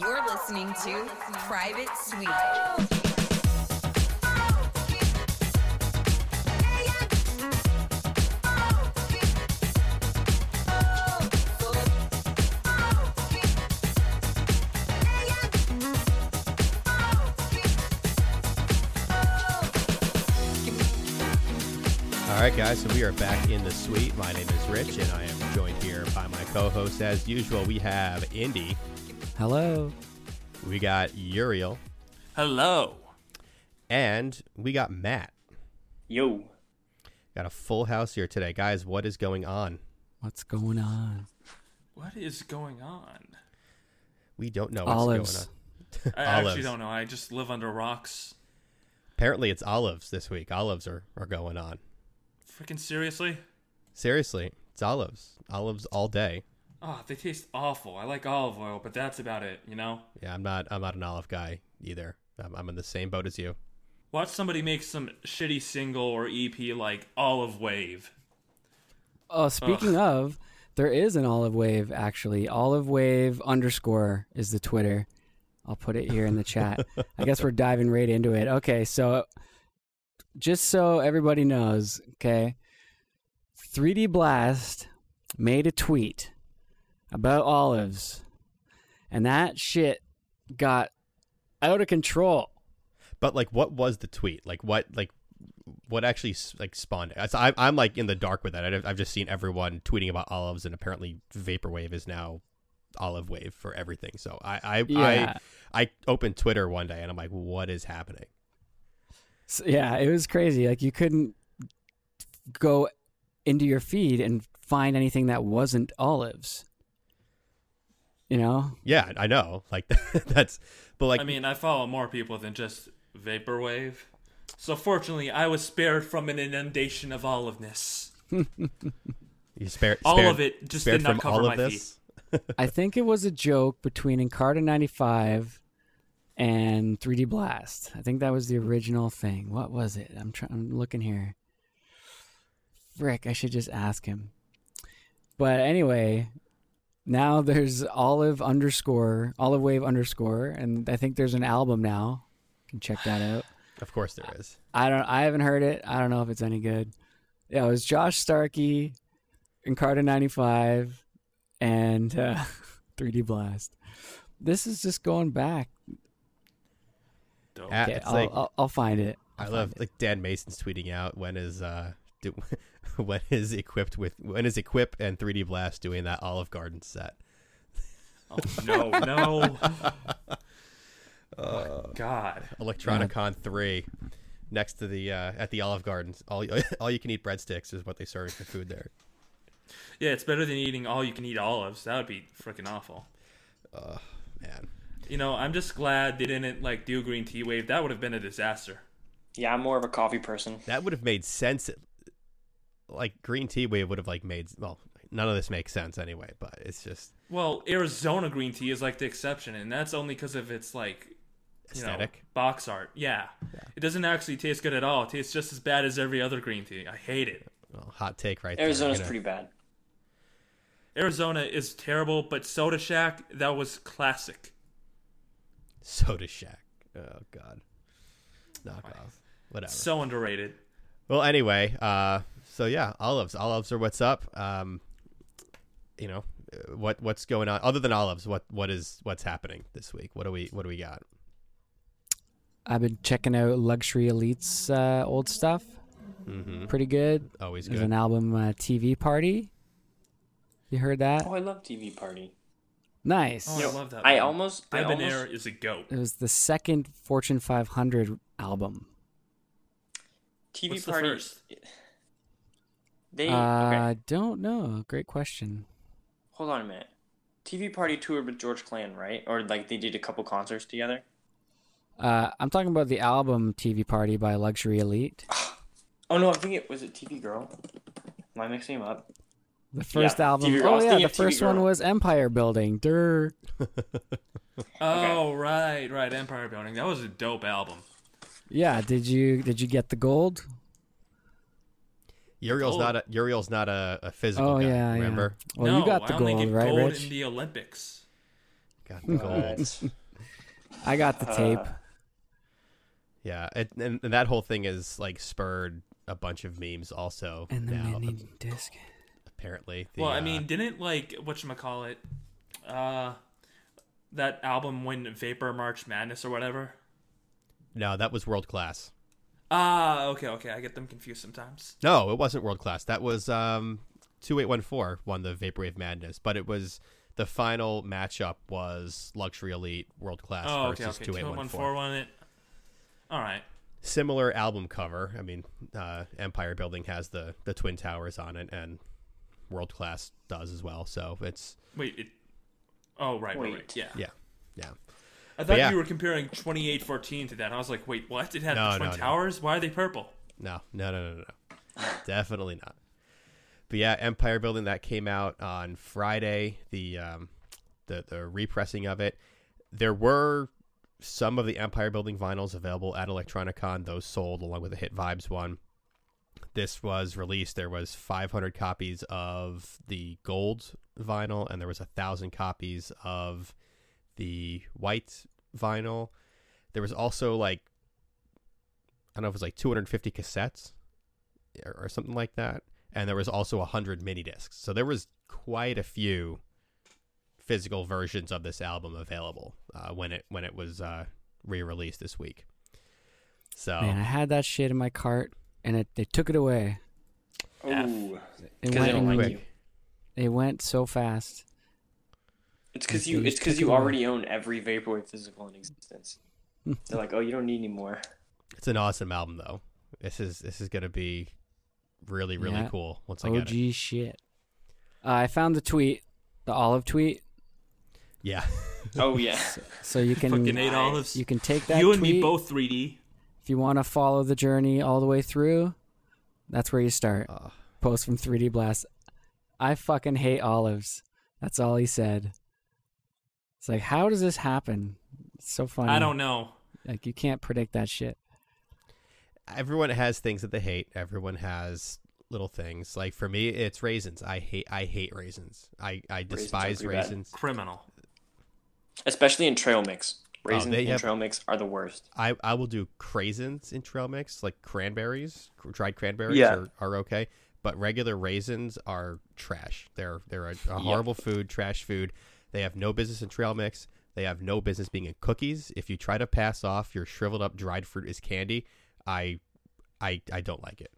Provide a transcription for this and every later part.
You're listening to Private Suite. All right, guys, so we are back in the suite. My name is Rich, and I am joined here by my co host. As usual, we have Indy, Hello. we got Uriel, Hello. and we got Matt. Yo. Got a full house here today. Guys, what is going on? What's going on? What is going on? We don't know what's Olives. going I actually don't know. I just live under rocks. Apparently, it's olives this week. Olives are, are going on. Freaking seriously? Seriously, it's olives. Olives all day. Oh, they taste awful. I like olive oil, but that's about it, you know? Yeah, I'm not. I'm not an olive guy either. I'm, I'm in the same boat as you. Watch somebody make some shitty single or EP like Olive Wave. Oh, speaking of, there is an olive wave actually. Olive wave underscore is the Twitter. I'll put it here in the chat. I guess we're diving right into it. Okay, so just so everybody knows, okay, 3D Blast made a tweet about olives, and that shit got out of control. But like, what was the tweet? Like, what like what actually like spawned it? I'm I'm like in the dark with that. I've, I've just seen everyone tweeting about olives, and apparently vaporwave is now olive wave for everything. So I I Yeah. I, I opened Twitter one day and I'm like, what is happening? So, yeah, it was crazy. Like you couldn't go into your feed and find anything that wasn't olives. You know? Yeah, I know. Like that's, but like I mean, I follow more people than just Vaporwave. So fortunately, I was spared from an inundation of oliveness. you spared All spared- of it just spared did not cover all my of this. I think it was a joke between Encarta 95 and 3D Blast. I think that was the original thing. What was it? I'm trying I'm looking here. Frick, I should just ask him. But anyway, now there's olive underscore olive wave underscore and I think there's an album now. You can check that out. Of course there is. I don't. I haven't heard it. I don't know if it's any good. Yeah, it was Josh Starkey, Encarta ninety five, and uh, 3D Blast. This is just going back. Dope. Ah, Okay, it's I'll, like I'll, I'll find it. I I'll love it. like Dan Mason's tweeting out when is uh do, when is equipped with when is equip and 3D Blast doing that Olive Garden set. Oh, no, no. Uh, oh, God. Electronicon three, next to the uh, at the Olive Gardens. All all you can eat breadsticks is what they serve for food there. Yeah, it's better than eating all you can eat olives. That would be freaking awful. Oh man, You know, I'm just glad they didn't like do green tea wave. That would have been a disaster. Yeah, I'm more of a coffee person. that would have made sense. Like green tea wave would have like made well. None of this makes sense anyway, but it's just Well, Arizona green tea is like the exception, and that's only because of its like you know aesthetic. box art. Yeah. it doesn't actually taste good at all. It tastes just as bad as every other green tea. I hate it. Well, hot take right there. Arizona's there. pretty bad. Arizona is terrible, but Soda Shack that was classic. Soda Shack. Oh God, knock off. Whatever. So underrated. Well, anyway, uh, so yeah, olives. Olives are what's up. Um, you know, uh, what what's going on other than olives? What what is what's happening this week? What do we what do we got? I've been checking out Luxury Elite's uh, old stuff. Mm-hmm. Pretty good. Always There's good. There's an album, uh, TV Party. You heard that? Oh, I love TV Party. Nice. Oh, You I love that. I one. almost, I Debonair almost, is a goat. It was the second Fortune 500 album. TV What's the Party. first? They Uh, okay. I don't know. Great question. Hold on a minute. TV Party toured with George Clan, right? Or like they did a couple concerts together. Uh, I'm talking about the album TV Party by Luxury Elite. Oh no, I think it was it TV Girl. Am I mixing them up? The first Yeah, album. TV Oh yeah, the of TV first one was Empire Building. Durr. Oh right, right. Empire Building. That was a dope album. Yeah. Did you did you get the gold? Uriel's gold. not a Uriel's not a, a physical Oh guy. yeah. remember? Yeah. Well, no, you got the I only gold, get right, gold Rich? in the Olympics. Got the gold. I got the tape. uh, Yeah, it, and, and that whole thing has like spurred a bunch of memes also and the now. mini disc. Apparently, The, well, I uh, mean, didn't like what you call it, uh, that album win Vapor March Madness or whatever? no, that was world class. Ah, okay, okay, I get them confused sometimes. No, it wasn't world class. That was um, two eight one four won the Vaporwave Madness, but it was the final matchup was Luxury Elite World Class Oh, versus okay, two two eight eight one one four. four won it. All right. Similar album cover. I mean, uh, Empire Building has the the twin towers on it, and World Class does as well. So it's Wait, it. Oh, right, right, right. Wait. Yeah. yeah, yeah. I thought yeah. you were comparing 2814 to that. I was like, wait, what? It had No, the Twin no, no. Towers? Why are they purple? No, no, no, no, no, no. Definitely not. But yeah, Empire Building that came out on Friday. The um, the the repressing of it. There were some of the Empire Building vinyls available at Electronicon. Those sold along with the Hit Vibes one. This was released. There was 500 copies of the gold vinyl, and there was a thousand copies of the white vinyl. There was also like I don't know if it was like 250 cassettes or, or something like that, and there was also 100 mini discs. So there was quite a few physical versions of this album available uh, when it when it was uh, re-released this week. So Man, I had that shit in my cart, and it they took it away. Ooh. It went, they like it went so fast. It's because you. It's because you away. already own every vaporwave physical in existence. They're like, oh, you don't need any more. it's an awesome album though. This is this is gonna be really really Yeah. cool once I get it. OG shit. Uh, I found the tweet, the olive tweet, Yeah, Oh yeah. so you can Fucking eight olives. you can take that you and tweet me both 3D. if you want to follow the journey all the way through. That's where you start. Uh, Post from 3D Blast. I fucking hate olives. That's all he said. It's like, how does this happen? It's so funny. I don't know. Like you can't predict that shit. everyone has things that they hate. Everyone has little things. Like for me, it's raisins. I hate I hate raisins. I I despise pretty bad. raisins. Criminal. Especially in trail mix. Oh, raisins they in have- trail mix are the worst. I, I will do craisins in trail mix, like cranberries, cr- dried cranberries Yeah. are, are okay, but regular raisins are trash. They're they're a, a horrible food, trash food. They have no business in trail mix. They have no business being in cookies. If you try to pass off your shriveled up dried fruit as candy, I I I don't like it.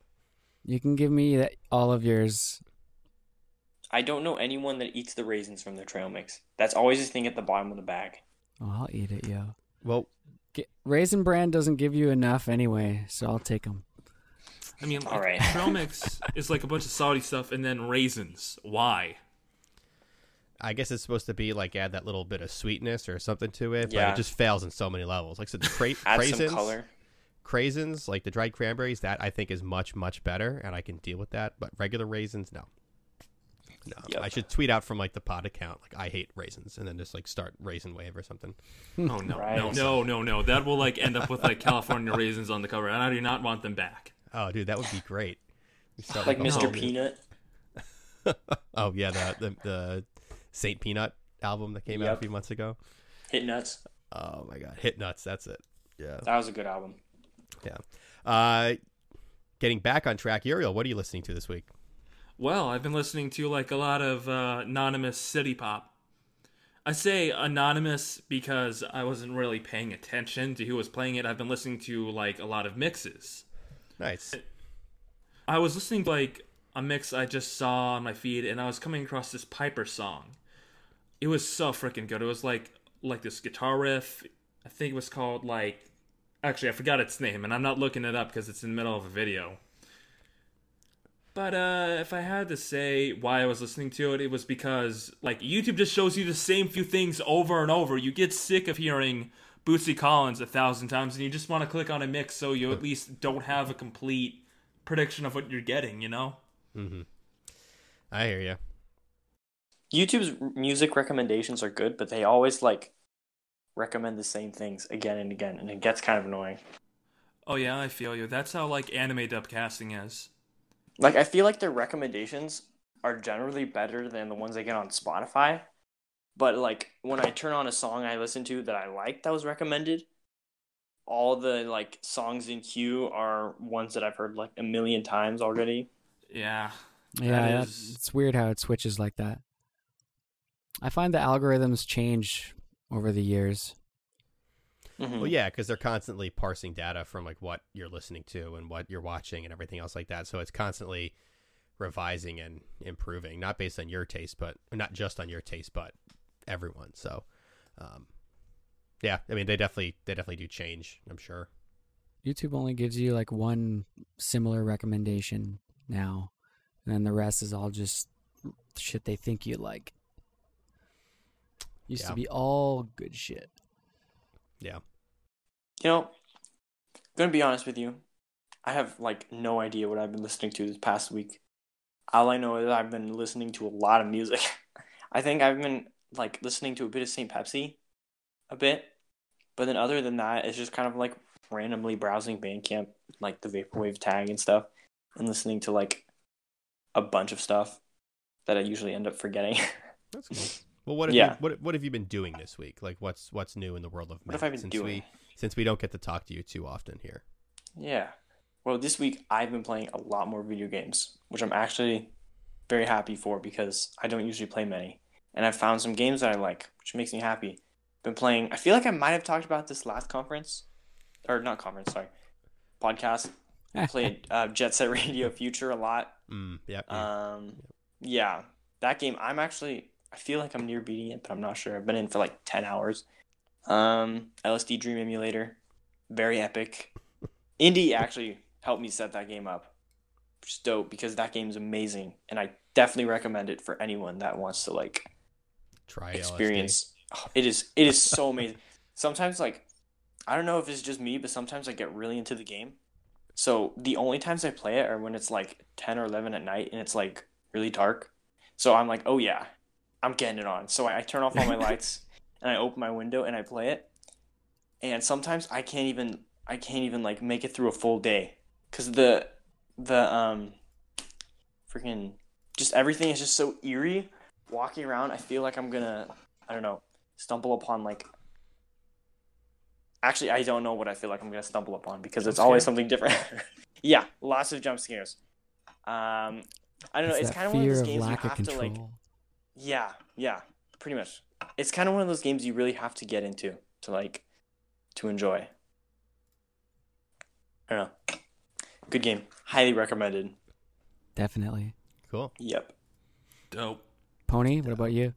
You can give me that, all of yours. I don't know anyone that eats the raisins from their trail mix. That's always the thing at the bottom of the bag. Oh, I'll eat it, yo. Well, Get, Raisin Bran doesn't give you enough anyway, so I'll take them. I mean, All like, right. trail mix is like a bunch of salty stuff and then raisins. Why? I guess it's supposed to be like add that little bit of sweetness or something to it, but Yeah. it just fails in so many levels. Like I said, the cra- Add craisins, some color. craisins, like the dried cranberries, that I think is much much better, and I can deal with that. But regular raisins, no. No, Yep. I should tweet out from like the pod account, like I hate raisins, and then just like start raisin wave or something. Oh no, Right. no, no, no, no. That will like end up with like California raisins on the cover, and I do not want them back. Oh, dude, that would be great. Start, Like a Mr. Peanut. Oh yeah, the the, the Saint Peanut album that came out a few months ago. Hit Nuts. Oh my god, hit nuts. That's it. Yeah, That was a good album. yeah. Uh, getting back on track, Uriel, what are you listening to this week? Well, I've been listening to like a lot of uh, anonymous city pop. I say anonymous because I wasn't really paying attention to who was playing it. I've been listening to like a lot of mixes. Nice. I was listening to like a mix I just saw on my feed, and I was coming across this Piper song. It was so freaking good. It was like like this guitar riff. I think it was called like. Actually, I forgot its name, and I'm not looking it up because it's in the middle of a video. But uh, if I had to say why I was listening to it, it was because like YouTube just shows you the same few things over and over. You get sick of hearing Bootsy Collins a thousand times, and you just want to click on a mix so you at least don't have a complete prediction of what you're getting. You know? Mm-hmm. I hear you. YouTube's music recommendations are good, but they always like recommend the same things again and again, and it gets kind of annoying. Oh yeah, I feel you. That's how like anime dub casting is. Like I feel like their recommendations are generally better than the ones I get on Spotify, But like when I turn on a song I listen to that I like that was recommended, all the like songs in queue are ones that I've heard like a million times already. Yeah. Yeah, That that- is- it's weird how it switches like that. I find the algorithms change over the years. Mhm. Well, yeah, because they're constantly parsing data from like what you're listening to and what you're watching and everything else like that. So it's constantly revising and improving, not based on your taste, but not just on your taste, but everyone. So, um, yeah, I mean, they definitely they definitely do change. I'm sure. YouTube only gives you like one similar recommendation now, and then the rest is all just shit they think you like. Used Yeah. to be all good shit. Yeah. You know, gonna be honest with you, I have like no idea what I've been listening to this past week. All I know is I've been listening to a lot of music. I think I've been like listening to a bit of St. Pepsi, a bit, but then other than that, it's just kind of like randomly browsing Bandcamp, like the vaporwave tag and stuff, and listening to like a bunch of stuff that I usually end up forgetting. That's cool. Well, what have Yeah. you what what have you been doing this week? Like, what's what's new in the world of what have I been since doing? we since we don't get to talk to you too often here? Yeah. Well, this week I've been playing a lot more video games, which I'm actually very happy for because I don't usually play many. And I've found some games that I like, which makes me happy. Been playing, I feel like I might have talked about this last conference, or not conference, sorry, podcast. Played uh, Jet Set Radio Future a lot. Mm, yeah. yeah. Um, yeah, that game, I'm actually, I feel like I'm near beating it, but I'm not sure. I've been in for like 10 hours. Um, LSD Dream Emulator, very epic. Indy actually helped me set that game up. Which is dope because that game is amazing, and I definitely recommend it for anyone that wants to like Try experience. Oh, it is it is so amazing. Sometimes like I don't know if it's just me, but sometimes I get really into the game. So the only times I play it are when it's like ten or eleven at night and it's like really dark. So I'm like, oh yeah, I'm getting it on. So I, I turn off all my lights and I open my window and I play it. And sometimes I can't even I can't even like make it through a full day because the the um freaking just everything is just so eerie walking around, I feel like I'm gonna, I don't know, stumble upon like. Actually, I don't know what I feel like I'm gonna stumble upon because it's always something different. yeah, lots of jump scares. Um, I don't know. It's kind of one of those games you lack of have to control. like. Yeah, yeah, pretty much. It's kind of one of those games you really have to get into to like, to enjoy. I don't know. Good game. Highly recommended. Definitely. Cool. Yep. Dope. Pony, what about you?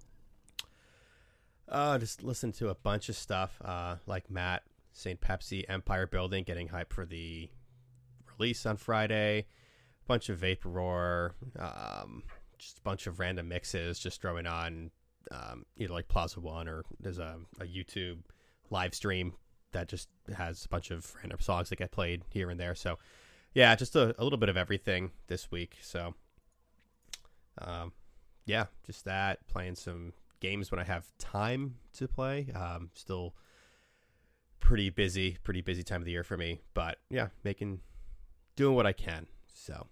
Uh, just listen to a bunch of stuff. Uh, like Matt, St. Pepsi, Empire Building, getting hype for the release on Friday. A Bunch of Vapor Roar. Um, just a bunch of random mixes. Just throwing on um, either like Plaza One or there's a, a YouTube live stream that just has a bunch of random songs that get played here and there. So, yeah, just a, a little bit of everything this week. So, um, yeah, just that. Playing some games when I have time to play. Um, still pretty busy, pretty busy time of the year for me. But yeah, making, doing what I can. So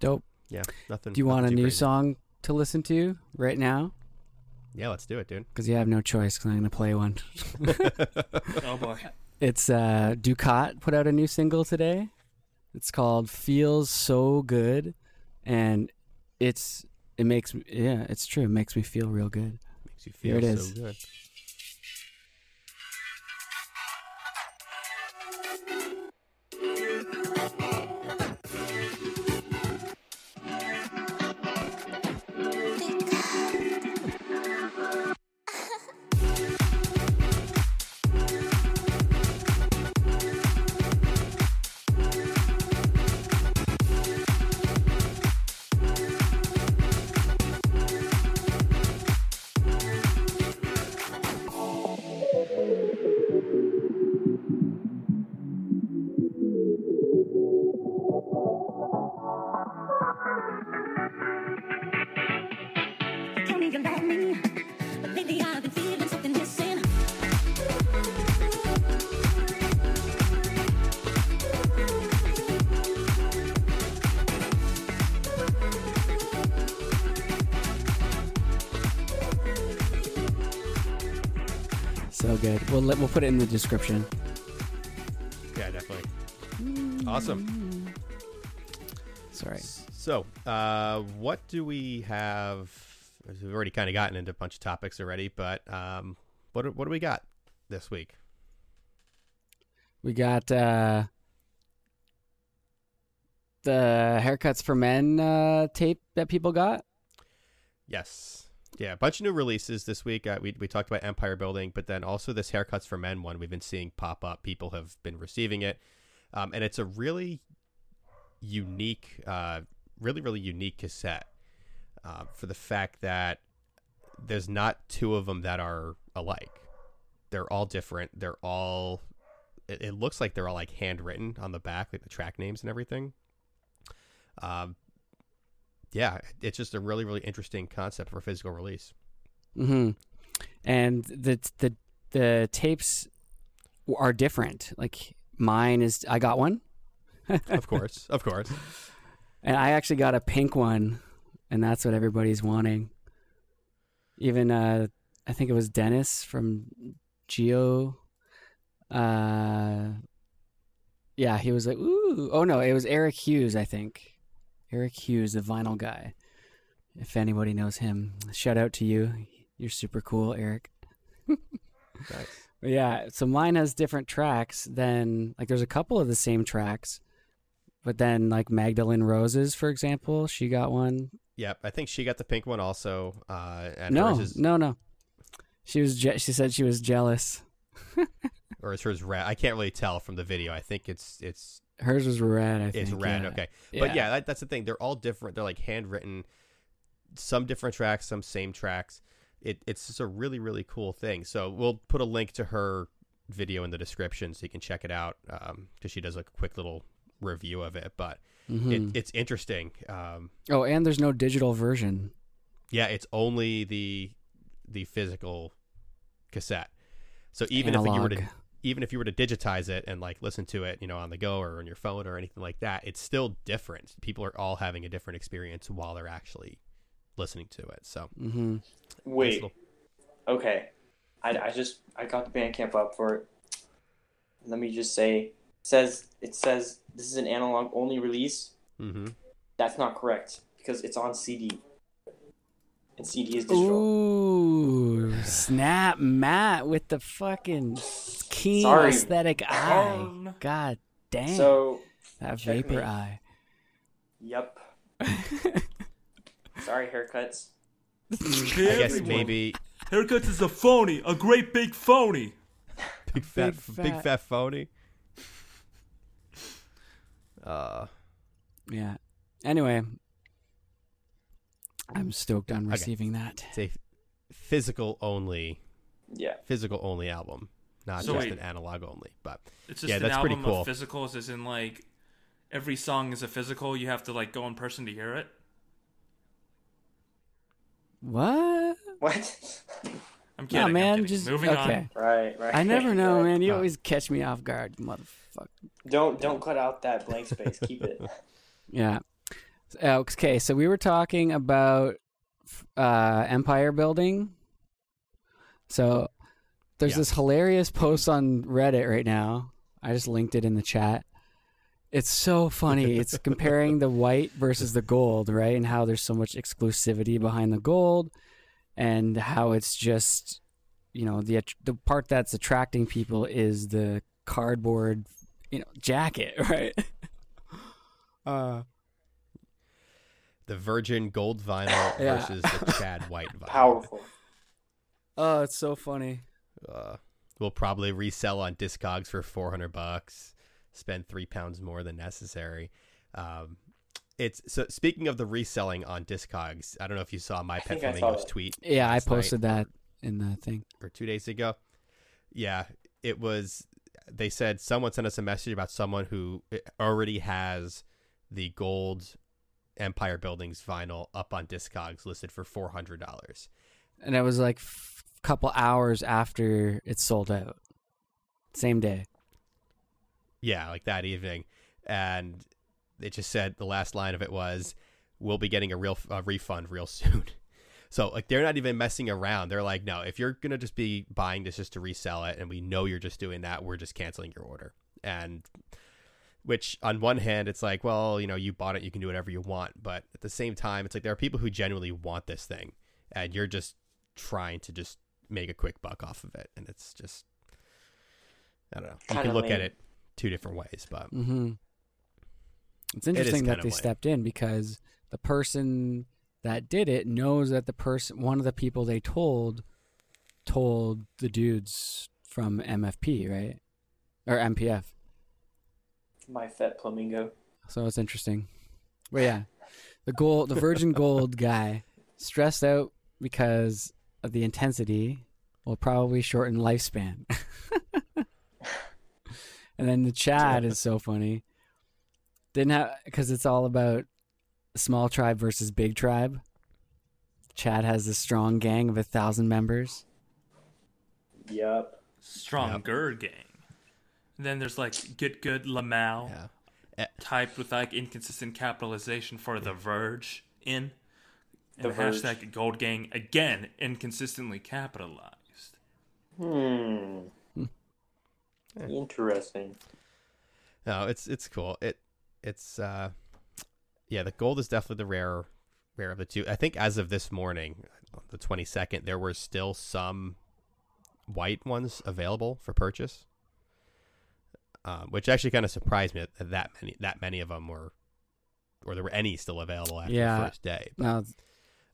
Dope. Yeah, nothing. Do you want a new crazy. song to listen to right now? Yeah, let's do it, dude. Because you have no choice. Because I'm gonna play one. Oh boy. It's uh, Ducat put out a new single today. It's called "Feels So Good," and it's it makes me yeah, it's true. It makes me feel real good. Makes you Here feel it so is. good. So good. We'll let, we'll put it in the description. Yeah, definitely. Awesome. Sorry. So, uh, what do we have? We've already kind of gotten into a bunch of topics already, but um, what do- what do we got this week? We got uh, the haircuts for men uh, tape that people got. Yes. Yeah, a bunch of new releases this week. Uh, we, we talked about Empire Building, but then also this Haircuts for Men one we've been seeing pop up. People have been receiving it. Um, and it's a really unique, uh, really, really unique cassette uh, for the fact that there's not two of them that are alike. They're all different. They're all, it, it looks like they're all like handwritten on the back, like the track names and everything. Um, yeah, it's just a really, really interesting concept for physical release. hmm And the the the tapes are different. Like mine is, I got one, Of course, of course. and I actually got a pink one, and that's what everybody's wanting. Even uh, I think it was Dennis from Geo. Uh, yeah, he was like, "Ooh!" Oh no, it was Eric Hughes, I think. Eric Hughes, the vinyl guy. If anybody knows him, shout out to you. You're super cool, Eric. Nice. Yeah, so mine has different tracks than like there's a couple of the same tracks, but then like Magdalene Roses, for example, she got one. Yep, I think she got the pink one also. Uh, and no, is, no, no. She was je- she said she was jealous. or is hers red? I can't really tell from the video. I think it's it's Hers was red. I think it's red. yeah. Okay, but yeah, that, that's the thing. They're all different. They're like handwritten. Some different tracks, some same tracks. It, it's just a really really cool thing. So we'll put a link to her video in the description so you can check it out because she does a quick little review of it. But Mhm. it, it's interesting. Um, oh, and there's no digital version. Yeah, it's only the the physical cassette. So even if you were to Analog. Even if you were to digitize it and like listen to it, you know, on the go or on your phone or anything like that, it's still different. People are all having a different experience while they're actually listening to it. So Mm-hmm. Wait. little- Okay. I, I just I got the Bandcamp up for it. Let me just say it says it says this is an analog only release. Mm-hmm. That's not correct because it's on CD. And CD is digital. Ooh, snap, Matt with the fucking keen Sorry. aesthetic eye. Darn. God damn, So that vapor me. eye. yep. Sorry, haircuts. I guess maybe Haircuts is a phony, a great big phony. big fat, big big fat- fat phony. Uh, Yeah. Anyway, I'm stoked on receiving that. it's a physical only, Yeah. physical only album, not So just wait. an analog only. But It's just Yeah, an that's pretty album cool. of physicals, as in like every song is a physical. You have to like go in person to hear it. What? What? I'm kidding. Nah, I'm man, kidding. just Moving okay. right, right. I never know, right. man. You always catch me off guard, motherfucker. Don't don't cut out that blank space. Keep it. Yeah. Okay, so we were talking about uh, empire building. So there's Yeah. this hilarious post on Reddit right now. I just linked it in the chat. It's so funny. It's comparing the white versus the gold, right? And how there's so much exclusivity behind the gold and how it's just you know, the the part that's attracting people is the cardboard, you know, jacket, right? Uh the virgin gold vinyl Yeah. versus the Chad white vinyl. Powerful. Oh, it's so funny. Uh, we'll probably resell on Discogs for four hundred bucks. Spend three pounds more than necessary. Um, it's so. Speaking of the reselling on Discogs, I don't know if you saw my pet I saw flamingo's tweet. Yeah, I last night posted that in the thing. or two days ago. Yeah, it was. They said someone sent us a message about someone who already has the gold Empire Buildings vinyl up on Discogs listed for four hundred dollars. And it was like a couple hours after it sold out. Same day. Yeah, like that evening, and it just said the last line of it was, "We'll be getting a real a refund real soon." So like they're not even messing around. They're like, no, if you're gonna just be buying this just to resell it, and we know you're just doing that, we're just canceling your order. And which on one hand, it's like, well, you know, you bought it, you can do whatever you want. But at the same time, it's like there are people who genuinely want this thing, and you're just trying to just make a quick buck off of it, and it's just, I don't know. You can look at it two different ways, but hmm It's interesting that they lame. stepped in because the person that did it knows that the person, one of the people they told, told the dudes from MFP, right? Or MPF. My fat flamingo. So it's interesting. But yeah, the gold, the Virgin Gold guy, stressed out because of the intensity will probably shorten lifespan. and then the Chad is so funny. Didn't have because it's all about small tribe versus big tribe. Chad has a strong gang of a thousand members. Yep. Stronger gang. And then there's like Get Good Lamau, yeah. Eh, typed with like inconsistent capitalization for The Verge in. And The Verge. hashtag Gold Gang again, inconsistently capitalized. Hmm. Interesting. No, it's it's cool. It it's uh yeah, the gold is definitely the rare rare of the two. I think as of this morning, the 22nd, there were still some white ones available for purchase. Um, which actually kind of surprised me that that many that many of them were or there were any still available after Yeah. the first day. But,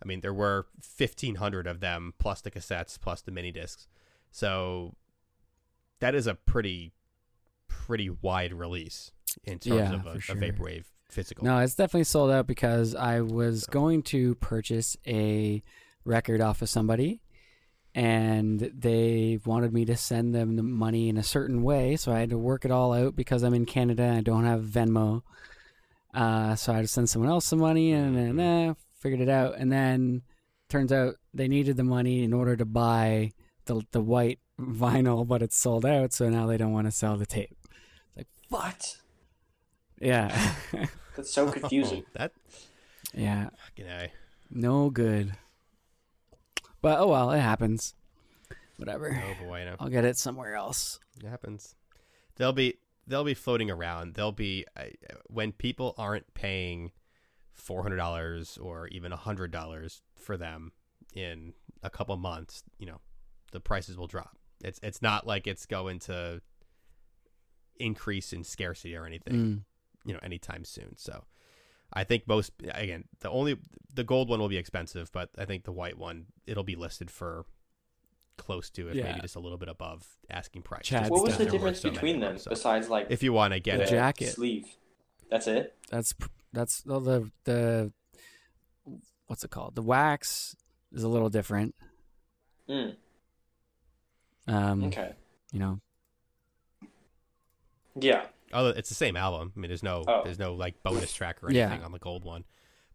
I mean, there were 1500 of them plus the cassettes plus the mini discs. So that is a pretty pretty wide release in terms Yeah, of a, for a vaporwave physical. No, it's definitely sold out because I was So- going to purchase a record off of somebody and they wanted me to send them the money in a certain way. So I had to work it all out because I'm in Canada and I don't have Venmo. Uh, so I had to send someone else some money and then eh, figured it out. And then turns out they needed the money in order to buy the, the white vinyl, but it's sold out. So now they don't want to sell the tape. Like, what? Yeah. That's so confusing. that yeah. fucking A. No good. But oh well, it happens. Whatever. Oh boy, no. I'll get it somewhere else. It happens. They'll be they'll be floating around. They'll be uh, when people aren't paying four hundred dollars or even hundred dollars for them in a couple months. You know, the prices will drop. It's it's not like it's going to increase in scarcity or anything. Mm. You know, anytime soon. So. I think most again the only the gold one will be expensive, but I think the white one it'll be listed for close to if Yeah. maybe just a little bit above asking price. Chad's What was the difference so between them so besides like if you want to get The it, jacket. sleeve? That's it. That's that's well, the the what's it called? The wax is a little different. Mm, Um, okay. you know, Yeah. Oh, it's the same album. I mean, there's no Oh. there's no like bonus track or Yeah. anything on the gold one,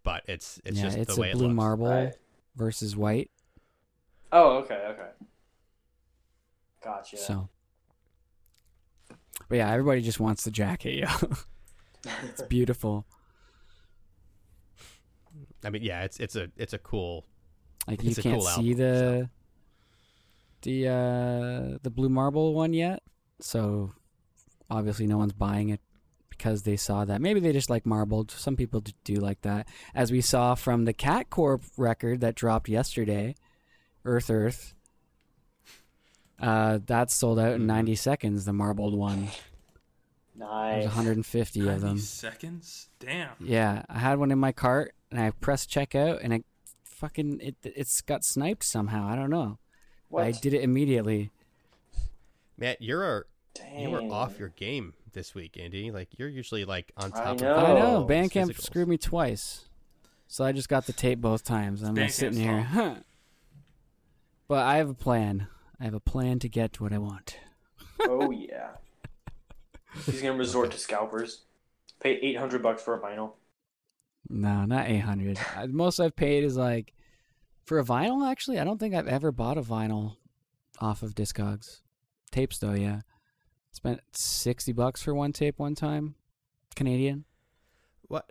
but it's it's yeah, just it's the way a blue it looks. marble Right. versus white. Oh, okay, okay. Gotcha. So, but yeah, everybody just wants the jacket. Yeah, it's beautiful. I mean, yeah, it's it's a it's a cool. Like you It's a can't cool see album, the the uh the blue marble one yet, so obviously no one's buying it because they saw that. Maybe they just like marbled. Some people do like that, as we saw from the Cat Corp record that dropped yesterday, Earth Earth. Uh, that's sold out in 90 seconds. The marbled one. There's nice. 150 of 90 them. seconds? Damn. Yeah, I had one in my cart and I pressed checkout and it fucking it it's got sniped somehow. I don't know. What? I did it immediately. Matt, you're Dang. you were off your game this week, Andy. Like you're usually like on I top. know. of I know Bandcamp physicals. screwed me twice, so I just got the tape both times. I'm just sitting here, huh. But I have a plan. I have a plan to get what I want. Oh yeah. He's gonna resort to scalpers. Pay eight hundred bucks for a vinyl. No, not 800. Uh, Most I've paid is like for a vinyl. Actually, I don't think I've ever bought a vinyl off of Discogs. Tapes though, yeah. Spent 60 bucks for one tape one time, Canadian. What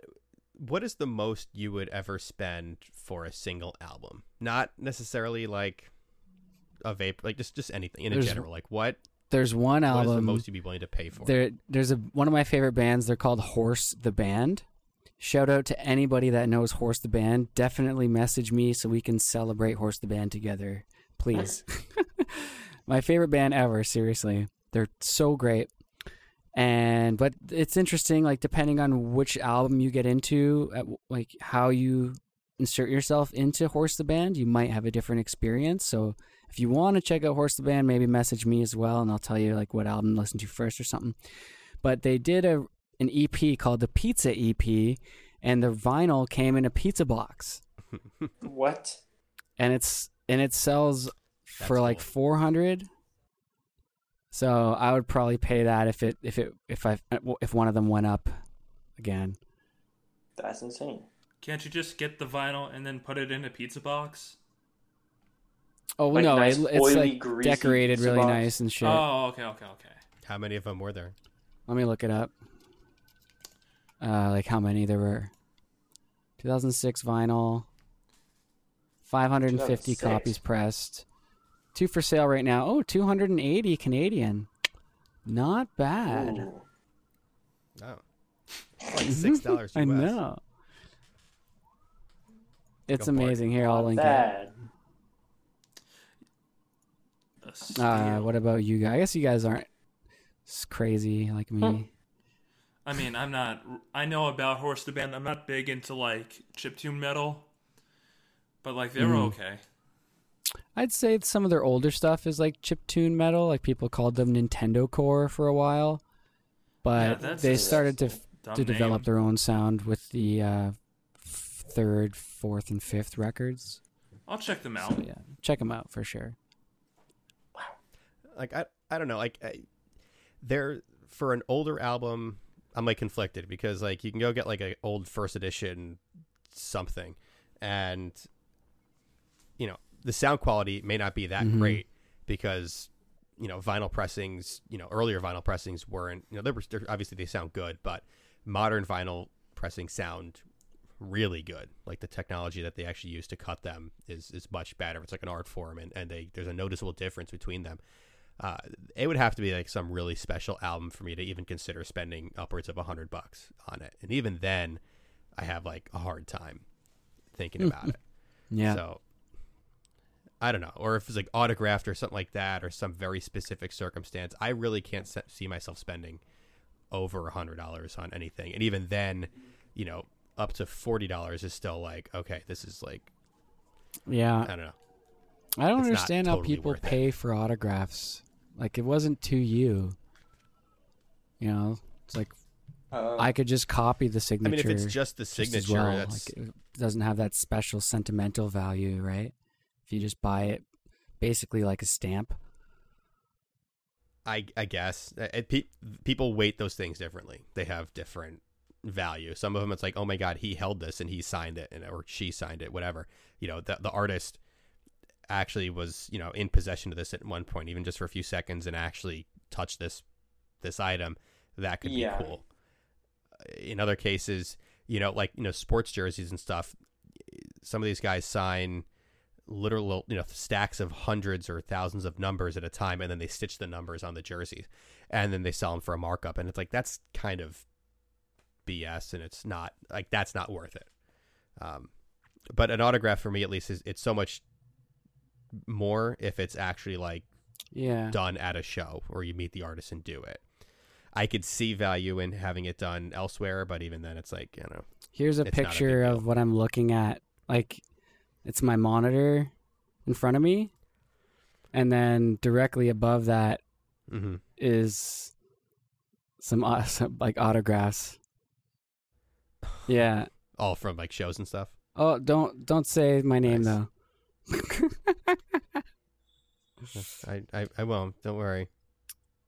what is the most you would ever spend for a single album? Not necessarily like a vape, like just just anything in There's- general. Like what There's one album. what is the most you'd be willing to pay for? There, there's a one of my favorite bands. They're called Horse the Band. Shout out to anybody that knows Horse the Band. Definitely message me so we can celebrate Horse the Band together, please. my favorite band ever. Seriously, they're so great. And but it's interesting, like depending on which album you get into, uh, at, like how you insert yourself into Horse the Band, you might have a different experience. So if you want to check out Horse the Band, maybe message me as well, and I'll tell you like what album to listen to first or something. But they did a an EP called the Pizza EP, and the vinyl came in a pizza box, What? and it's and it sells for That's like four hundred. So I would probably pay that if it if it if I if one of them went up again. That's insane. Can't you just get the vinyl and then put it in a pizza box? Oh Like no, nice, it, it's oily, like decorated really box? nice and shit. Oh, okay, okay, okay. How many of them were there? Let me look it up. Uh, like how many there were? 2006 vinyl. 550 2006. copies pressed. Two for sale right now. Oh, 280 Canadian. Not bad. Ooh. Oh, it's like six dollars. I know. It's Go for it. amazing. Here, I'll link it. bad. A Uh, what about you guys? I guess you guys aren't s- crazy like me. I mean, I'm not. I know about Horse the Band. I'm not big into like chiptune metal, but like they're Mm. okay. I'd say some of their older stuff is like chiptune metal. Like people called them Nintendo Core for a while, but that's they a started to dumb to develop name. their own sound with the uh, third, fourth, and fifth records. I'll check them out. So yeah, check them out for sure. Wow. like I I don't know like I, they're for an older album I'm like conflicted because like you can go get like a old first edition something and you know the sound quality may not be that Mhm. great because you know vinyl pressings you know earlier vinyl pressings weren't you know they were they're, obviously they sound good but modern vinyl pressings sound really good like the technology that they actually use to cut them is is much better it's like an art form and, and they there's a noticeable difference between them uh, it would have to be like some really special album for me to even consider spending upwards of a hundred bucks on it. And even then, I have like a hard time thinking about it. Yeah, So I don't know, or if it's like autographed or something like that, or some very specific circumstance, I really can't se- see myself spending over a hundred dollars on anything. And even then, you know, up to forty dollars is still like okay, this is like yeah. I don't know. I don't it's not understand how totally people worth it. pay for autographs. Like it wasn't to you. You know, it's like Um, I could just copy the signature. I mean, if it's just the just signature, well. that's Like, it doesn't have that special sentimental value, right? If you just buy it, basically like a stamp. I I guess Uh, it, pe- people weight those things differently. They have different value. Some of them it's like, oh my god, he held this and he signed it, and or she signed it, whatever. You know, the the artist actually was you know in possession of this at one point, even just for a few seconds, and actually touched this this item. That could Yeah. be cool. In other cases, you know, like you know, sports jerseys and stuff. Some of these guys sign literal you know stacks of hundreds or thousands of numbers at a time and then they stitch the numbers on the jerseys and then they sell them for a markup and it's like that's kind of bs and it's not like that's not worth it um but an autograph for me at least is it's so much more if it's actually like Yeah. done at a show or you meet the artist and do it i could see value in having it done elsewhere but even then it's like you know Here's a not a picture of what I'm looking at. Like, it's my monitor in front of me, and then directly above that hmm is some, au- some like autographs. Yeah. all from like shows and stuff Oh, don't don't say my name Nice. though. I, I i won't don't worry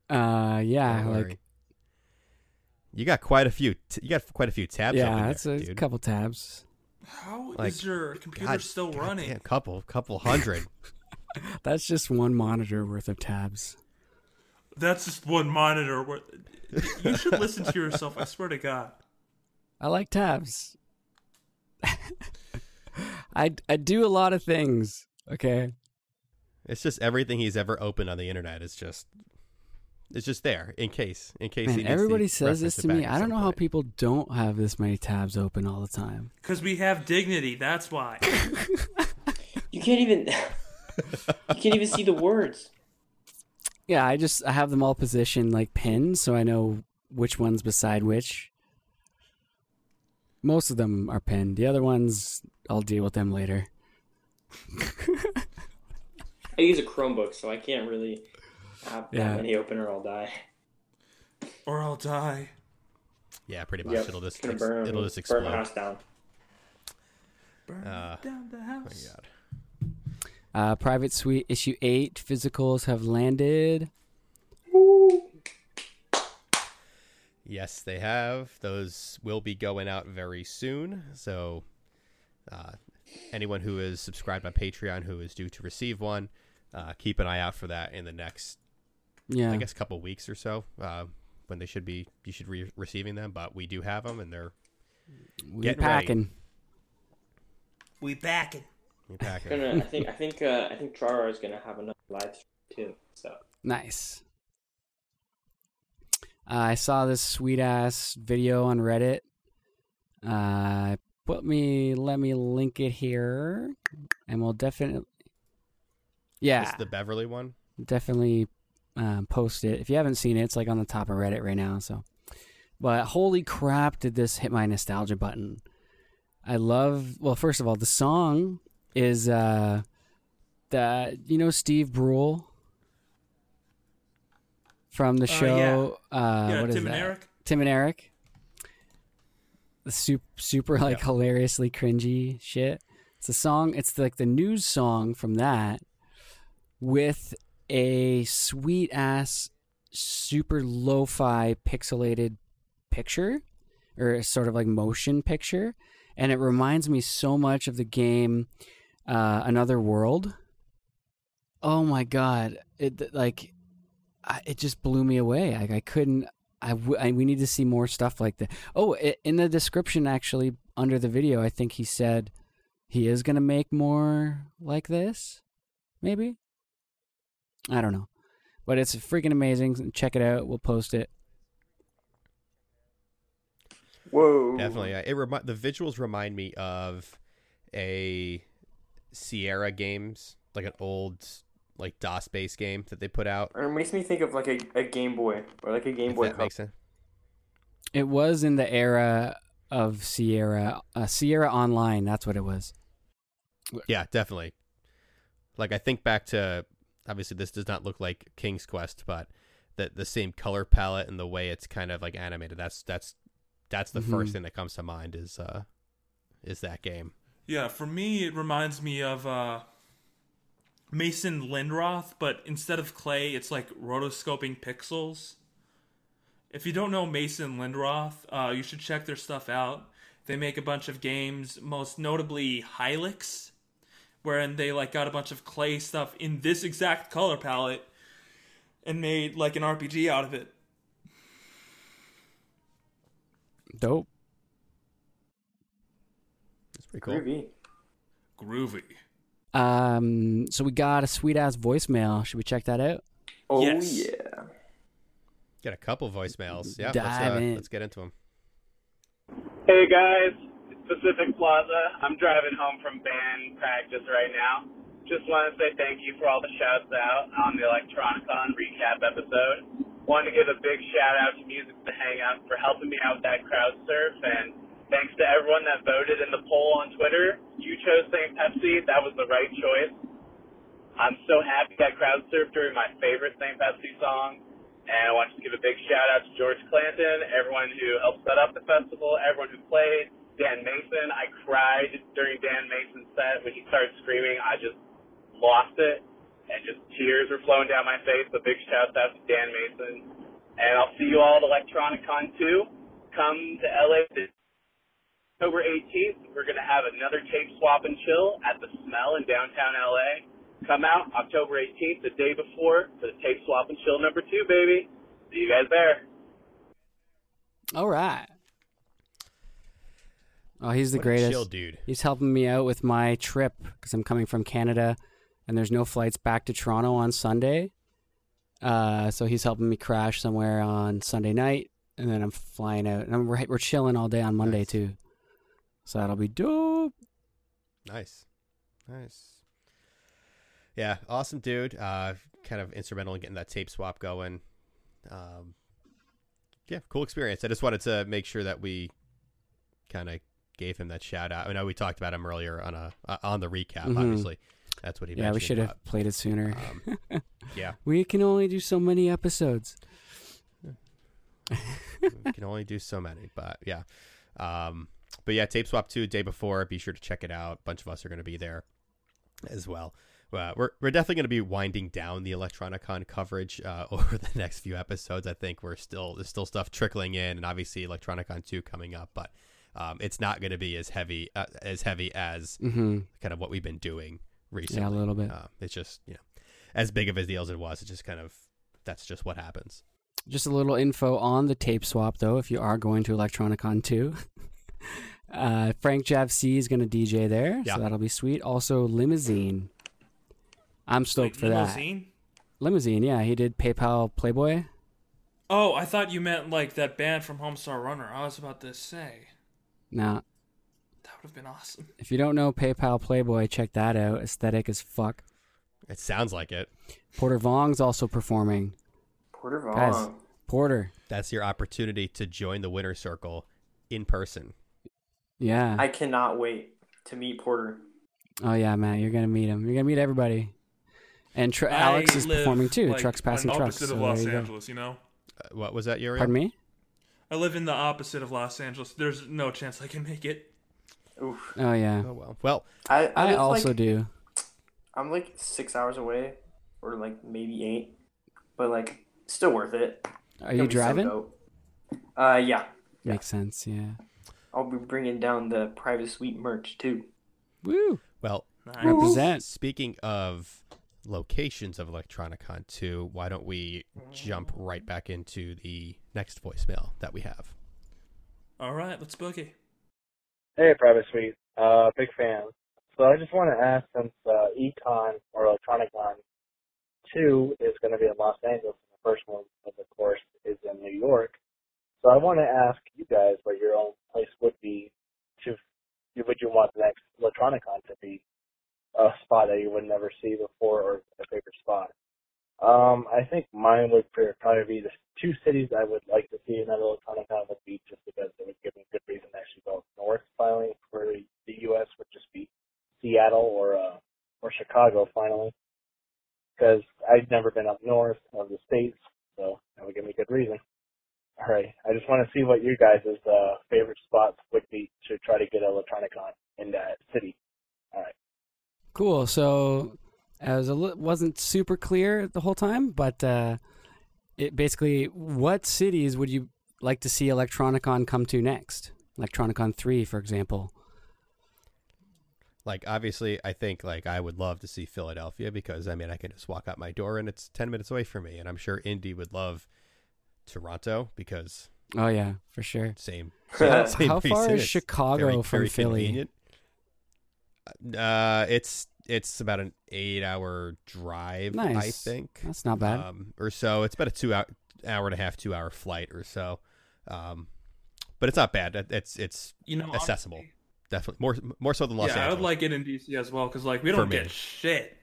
Uh, yeah, Don't like worry. you got quite a few. T- you got quite a few tabs. yeah, it's a dude. couple tabs. How is Like, your computer God- still God running? A couple, couple hundred. That's just one monitor worth of tabs. That's just one monitor. Where- You should listen to yourself. I swear to God. I like tabs. I I do a lot of things. Okay. It's just everything he's ever opened on the internet is just it's just there in case in case Man, everybody says this to me. I don't some know how people don't have this many tabs open all the time. Because we have dignity. That's why. You can't even. you can't even see the words. Yeah, I just I have them all positioned like pinned, so I know which one's beside which. Most of them are pinned. The other ones, I'll deal with them later. I use a Chromebook, so I can't really have that Yeah. many open or I'll die. or I'll die. Yeah, pretty much. Yep, It'll just ex- burn, it'll just burn explode. house down. Burn Uh, down the Oh house. my god. Uh, Private Suite issue eight physicals have landed. Yes, they have. Those will be going out very soon. So, uh, anyone who is subscribed on Patreon who is due to receive one, uh, keep an eye out for that in the next, Yeah, I guess, a couple weeks or so. Uh, when they should be, you should be receiving them. But we do have them, and they're we're getting ready. packing. We backing. we're packing. Gonna, I think, I think, uh, I think Trara is gonna have another live stream too. So Nice. Uh, I saw this sweet ass video on Reddit. Uh, put me, let me link it here, and we'll definitely, yeah, This is the Beverly one. definitely um, post it. If you haven't seen it, it's like on the top of Reddit right now. So, but holy crap, did this hit my nostalgia button? I love. Well, first of all, the song is uh, the you know Steve Brule from the Uh, show. Uh, yeah, what is Tim and that? Eric. Tim and Eric. The super, super like Yeah. hilariously cringy shit. It's a song. It's like the news song from that, with a sweet ass, super lo-fi pixelated picture, or sort of like motion picture, and it reminds me so much of the game, uh, Another World. Oh my god! It like, I, it just blew me away. Like I couldn't. I, we need to see more stuff like that. Oh, i in the description, actually, under the video, I think he said he is gonna make more like this. Maybe. I don't know, but it's freaking amazing. Check it out. We'll post it. whoa, Definitely, yeah. it remi- the visuals remind me of a Sierra games, like an old like DOS based game that they put out. Or it makes me think of like a, a Game Boy or like a Game If Boy. that Color. makes sense. It was in the era of Sierra, uh, Sierra Online. That's what it was. Yeah, definitely. Like I think back to obviously this does not look like King's Quest, but the the same color palette and the way it's kind of like animated. That's that's that's the Mhm. first thing that comes to mind is uh is that game. Yeah, for me, it reminds me of uh, Mason Lindroth, but instead of clay, it's like rotoscoping pixels. If you don't know Mason Lindroth, uh, you should check their stuff out. They make a bunch of games, most notably Hylics, wherein they like got a bunch of clay stuff in this exact color palette and made like an RPG out of it. Dope. It's pretty cool. Groovy. Groovy. Um, so we got a sweet ass voicemail. Should we check that out? Oh Yes. yeah. Get a couple voicemails. Yeah, let's, uh, in. let's get into them. Hey guys, it's Pacific Plaza. I'm driving home from band practice right now. Just want to say thank you for all the shouts out on the Electronicon recap episode. Wanted to give a big shout out to Music to Hang Out for helping me out with that crowd surf, and thanks to everyone that voted in the poll on Twitter. You chose St. Pepsi. That was the right choice. I'm so happy I crowd surfed during my favorite St. Pepsi song. And I want to give a big shout out to George Clanton, everyone who helped set up the festival, everyone who played, Dan Mason. I cried during Dan Mason's set when he started screaming. I just lost it, and just tears were flowing down my face. A big shout out to Dan Mason. And I'll see you all at Electronicon 2. Come to LA October 18th. We're to have another tape swap and chill at the Smell in downtown LA. Come out October 18th, the day before, for the tape swap and chill number two, baby. See you guys there. All right. Oh, he's the What greatest. chill dude. He's helping me out with my trip because I'm coming from Canada, and there's no flights back to Toronto on Sunday. Uh, so he's helping me crash somewhere on Sunday night, and then I'm flying out, and we're we're chilling all day on Monday Nice. too. So that'll be dope. Nice, nice. Yeah, awesome dude. Uh, kind of instrumental in getting that tape swap going. Um, yeah, cool experience. I just wanted to make sure that we kind of gave him that shout out. I know we talked about him earlier on a uh, on the recap. Mhm. Obviously, that's what he. Yeah, we should have played it sooner. Um, yeah, we can only do so many episodes. we can only do so many, but yeah. Um, but yeah, tape swap two day before. Be sure to check it out. A bunch of us are going to be there as well. Uh, we're we're definitely going to be winding down the Electronicon coverage uh, over the next few episodes. I think we're still there's still stuff trickling in, and obviously Electronicon two coming up, but um, it's not going to be as heavy uh, as heavy as hmm kind of what we've been doing recently. Yeah, a little bit. Uh, it's just you know as big of a deal as it was. It's just kind of that's just what happens. Just a little info on the tape swap, though, if you are going to Electronicon 2. uh, Frank Jav Cee is going to DJ there, Yeah. so that'll be sweet. Also, Limousine. I'm stoked Wait, for that. limousine? Limousine, yeah. He did PayPal Playboy. Oh, I thought you meant like that band from Homestar Runner. I was about to say Now, that would have been awesome. if you don't know PayPal Playboy, check that out. Aesthetic as fuck. It sounds like it. Porter Vong's also performing. Porter Guys. Porter, That's your opportunity to join the winner circle in person. yeah. I cannot wait to meet Porter. oh, yeah, Matt. You're going to meet him. You're going to meet everybody. And Tr- Alex is performing too. like, trucks passing on trucks. opposite So of there Los you go. Angeles, you know. Uh, what was that, Uriel? Pardon me? I live in the opposite of Los Angeles. There's no chance I can make it. Oof. Oh, yeah. Oh well. Well, I, I, I also like, do. I'm like six hours away, or like maybe eight, but like still worth it. Are Gonna you be so driving? dope. uh, yeah. yeah. Makes sense, yeah. I'll be bringing down the private suite merch too. Woo! well. Nice. Represent. Speaking of locations of Electronicon 2, why don't we jump right back into the next voicemail that we have? All right, let's boogie. Hey, Private Suite. Uh, big fan. So I just want to ask, since uh, Econ or Electronicon 2 is going to be in Los Angeles, and the first one, of the course, is in New York. So I want to ask you guys what your own place would be to, would you want the next Electronicon to be a spot that you would never see before or a favorite spot? Um, I think mine would probably be the two cities I would like to see another Electronicon would be just because it would give me good reason to actually go north. Finally, for the U.S. would just be Seattle or uh, or Chicago. Finally, because I've never been up north of the states, so that would give me good reason. All right, I just want to see what you guys' uh, favorite spots would be to try to get a Electronicon in that city. All right. Cool. So as was a li- wasn't super clear the whole time, but uh, it basically, what cities would you like to see Electronicon come to next? Electronicon three, for example. Like, obviously, I think like I would love to see Philadelphia because I mean I can just walk out my door and it's ten minutes away from me, and I'm sure Indy would love Toronto because Oh yeah, for sure. same. How- same how far is Chicago very- from very Philly? convenient. Uh, it's it's about an eight-hour drive, nice. I think. That's not bad. um, or so. It's about a two hour, hour and a half, two hour flight or so. Um, but it's not bad. It's it's You know, accessible. honestly, definitely more more so than Los Angeles. yeah, I would like it in DC as well because like we don't get shit.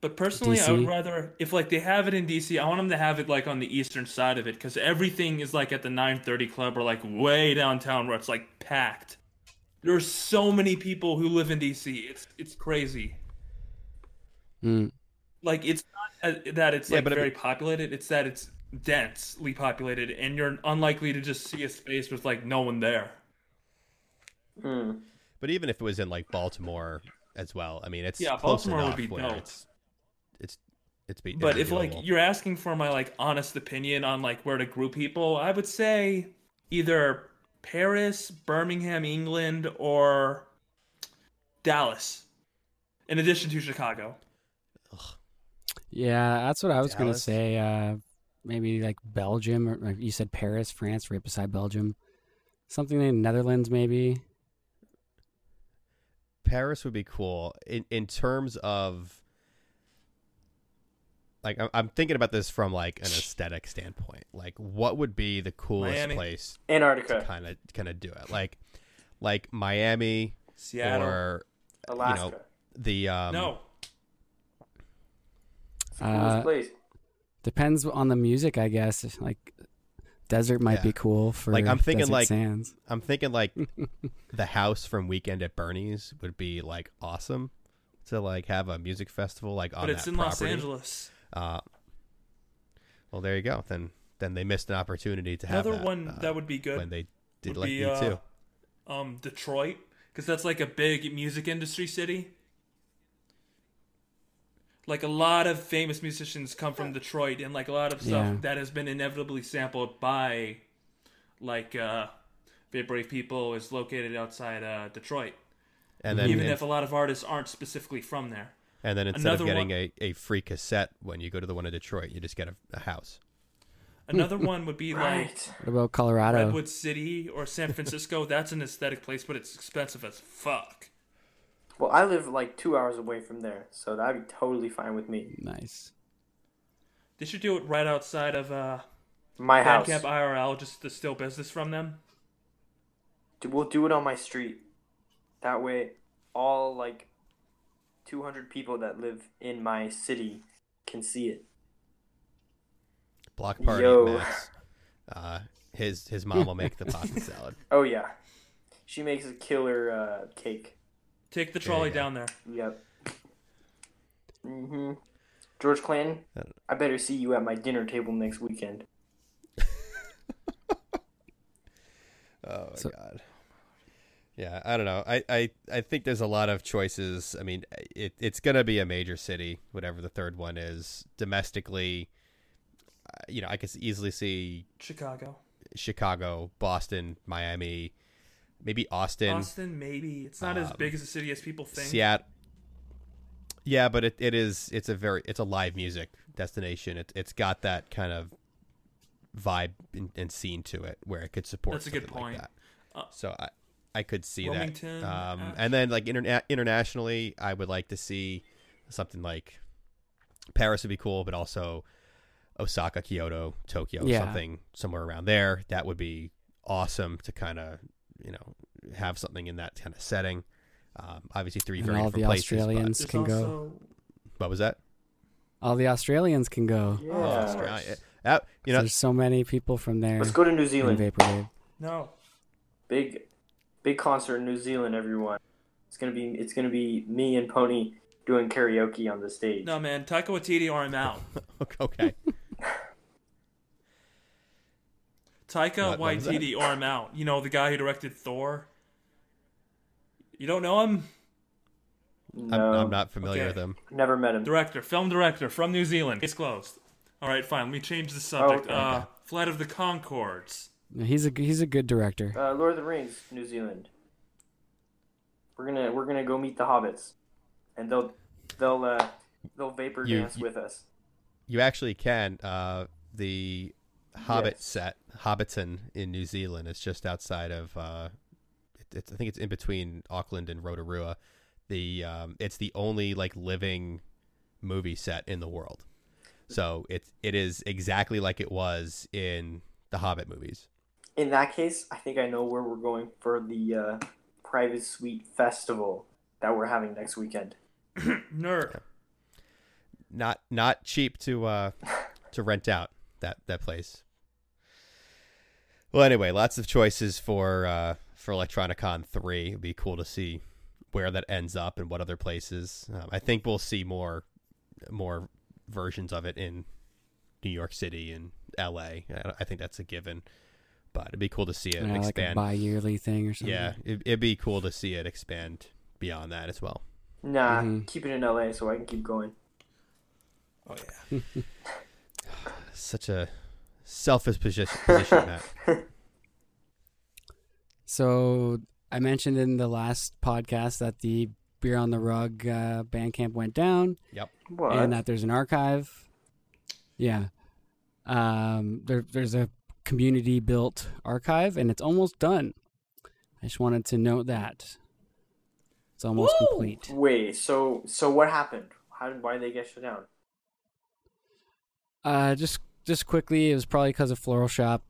But personally, I would rather if like they have it in DC, I want them to have it like on the eastern side of it because everything is like at the 9:30 club or like way downtown where it's like packed. There's so many people who live in DC. It's it's crazy. Mm. Like it's not uh, that it's Yeah, like but very mean- populated. It's that it's densely populated, and you're unlikely to just see a space with like no one there. Hmm. But even if it was in like Baltimore as well, I mean, it's Yeah, close Baltimore would enough be where dope. It's it's it's be, But it'd if be like you're asking for my like honest opinion on like where to group people, I would say either Paris, Birmingham, England, or Dallas. In addition to Chicago. Yeah, that's what I was gonna say. Uh, maybe like Belgium, or like you said Paris, France, right beside Belgium. Something in Netherlands, maybe. Paris would be cool in in terms of like I'm, I'm thinking about this from like an aesthetic standpoint. Like, what would be the coolest Miami. place Antarctica, kind of kind of do it? Like, like Miami Seattle. or Alaska. you know the um, no. It's the coolest Uh, place. Depends on the music, I guess. Like desert might Yeah. be cool for Like, I'm thinking, like, sands. I'm thinking like the house from Weekend at Bernie's would be like awesome to like have a music festival like on But it's that in Los. Angeles. Uh, well, there you go. Then then they missed an opportunity to have Another that, one uh, that would be good when they did would like be uh, too. um Detroit because that's like a big music industry city. Like a lot of famous musicians come from Detroit, and like a lot of stuff Yeah. that has been inevitably sampled by, like, uh, Vaporwave people is located outside uh, Detroit. And then Even and, if a lot of artists aren't specifically from there. And then instead of getting one- a, a free cassette when you go to the one in Detroit, you just get a, a house. Another one would be like Right. What about Colorado? Redwood City or San Francisco. That's an aesthetic place, but it's expensive as fuck. Well, I live like two hours away from there, so that'd be totally fine with me. Nice. They should do it right outside of uh, My house. Bandcamp IRL, just to steal business from them. D- We'll do it on my street. That way, all like 200 people that live in my city can see it. Block party Yo. at Matt's. Uh, his his mom will make the pasta salad. Oh yeah, she makes a killer uh, cake. Take the trolley you go. down there. Yep. Mm-hmm. George Clinton, I better see you at my dinner table next weekend. Oh my So- god. Yeah, I don't know. I, I, I think there's a lot of choices. I mean, it, it's going to be a major city, whatever the third one is. Domestically, uh, you know, I could easily see Chicago. Chicago, Boston, Miami, maybe Austin, Austin, maybe. It's not as Um, big as a city as people think. Seattle. Yeah, but it, it is it's a very it's a live music destination. It it's got that kind of vibe and, and scene to it where it could support. That's a good something like point. that. Uh, so I I could see Wilmington, that. Um, Ash- and then like interna- internationally, I would like to see something like Paris would be cool, but also Osaka, Kyoto, Tokyo, Yeah. something somewhere around there. That would be awesome to kind of you know have something in that kind of setting. Um, obviously, three And very all different the places. but- Australians There's can go. also what was that? All the Australians can go. Yeah. Oh, Australia. Uh, you know, There's so many people from there Let's go to New Zealand. Vaporwave. no. Big, big concert in New Zealand. Everyone. It's gonna be. It's gonna be me and Pony doing karaoke on the stage. No, man. Taika Waititi or I'm out. okay. Taika What- what was that? Waititi or I'm out. You know, the guy who directed Thor. You don't know him? I'm, No, I'm not familiar Okay. with him. never met him. Director, film director from New Zealand. Case closed. All right, fine. Let me change the subject. Oh, okay. Uh, Flight of the Conchords. He's a he's a good director. Uh, Lord of the Rings, New Zealand. We're gonna we're gonna go meet the hobbits, and they'll they'll uh, they'll vapor You- dance you- with us. You actually can. Uh, the Hobbit Yes. set, Hobbiton in New Zealand, is just outside of. Uh, it, it's, I think it's in between Auckland and Rotorua. The um, it's the only like living movie set in the world. So it it is exactly like it was in the Hobbit movies. In that case, I think I know where we're going for the uh, private suite festival that we're having next weekend. Nerd. Not not cheap to uh, to rent out that that place. Well, anyway, lots of choices for uh, for Electronicon three. It'd be cool to see where that ends up and what other places. Um, I think we'll see more more versions of it in New York City and L.A. I, I think that's a given. But it'd be cool to see it Yeah, like a expand. bi-yearly thing or something. yeah, it, it'd be cool to see it expand beyond that as well. Nah, Mhm. keep it in LA so I can keep going. Oh, yeah. Such a selfish position, position Matt. So I mentioned in the last podcast that the Beer on the Rug uh, Bandcamp went down, What? and that there's an archive. Yeah, um, there, there's a community built archive, and it's almost done. I just wanted to note that. It's almost Woo! complete. Wait, so so what happened? How did why did they get shut down? Uh, just just quickly, it was probably because of Floral Shoppe.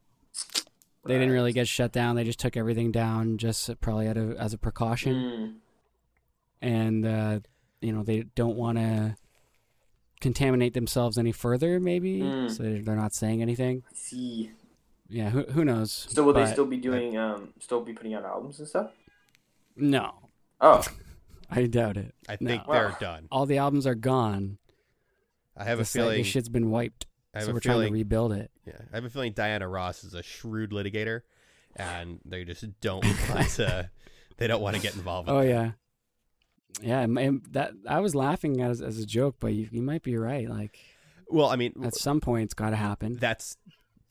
They didn't really get shut down. They just took everything down, just probably out of, as a precaution. Mm, and uh, you know they don't want to contaminate themselves any further maybe Mm. so they're they're not saying anything I see. Yeah who, who knows So will they still be doing um still be putting out albums and stuff? no Oh, i doubt it I think No. they're Wow. done. all the albums are gone I have a the site- feeling. this shit's been wiped I have so a we're trying feeling. to rebuild it yeah, I have a feeling Diana Ross is a shrewd litigator, and they just don't want to. They don't want to get involved. With oh that. yeah yeah it that i was laughing as, as a joke but you, you might be right like Well, I mean, at some point it's got to happen that's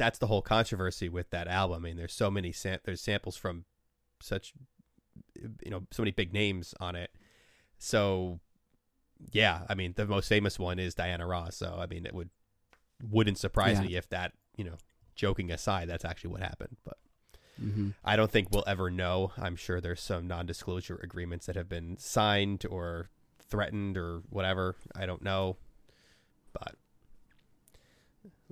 that's the whole controversy with that album. I mean, there's so many sam- there's samples from such you know so many big names on it. So yeah, I mean, the most famous one is Diana Ross. So I mean, it would wouldn't surprise Yeah. me if that you know, joking aside, that's actually what happened. But hmm I don't think we'll ever know. I'm sure there's some non-disclosure agreements that have been signed or threatened or whatever. I don't know, but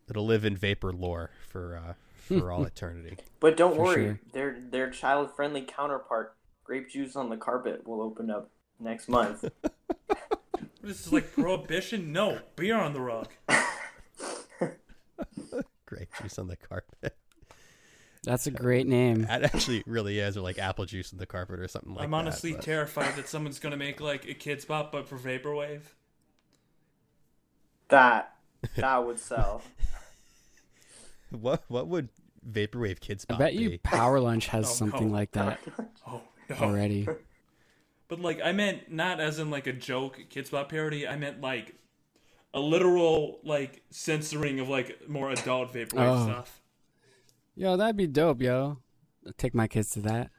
it'll live in vapor lore for uh, for all eternity. but don't For worry, sure. their their child friendly counterpart, Grape Juice on the Carpet, will open up next month. This is like prohibition. No beer on the rug. Grape juice on the carpet. that's a great name That actually really is, or like apple juice on the carpet or something like that. I'm that. honestly but- terrified that someone's gonna make like a kids pop, but for vaporwave. that that would sell. What what would vaporwave kids be? i pop bet you be? power lunch has Oh, something no. like that Oh no! already But like, I meant not as in like a joke kids pop parody. I meant like a literal like censoring of like more adult vaporwave Oh. stuff. Yo, that'd be dope, yo. I'll take my kids to that.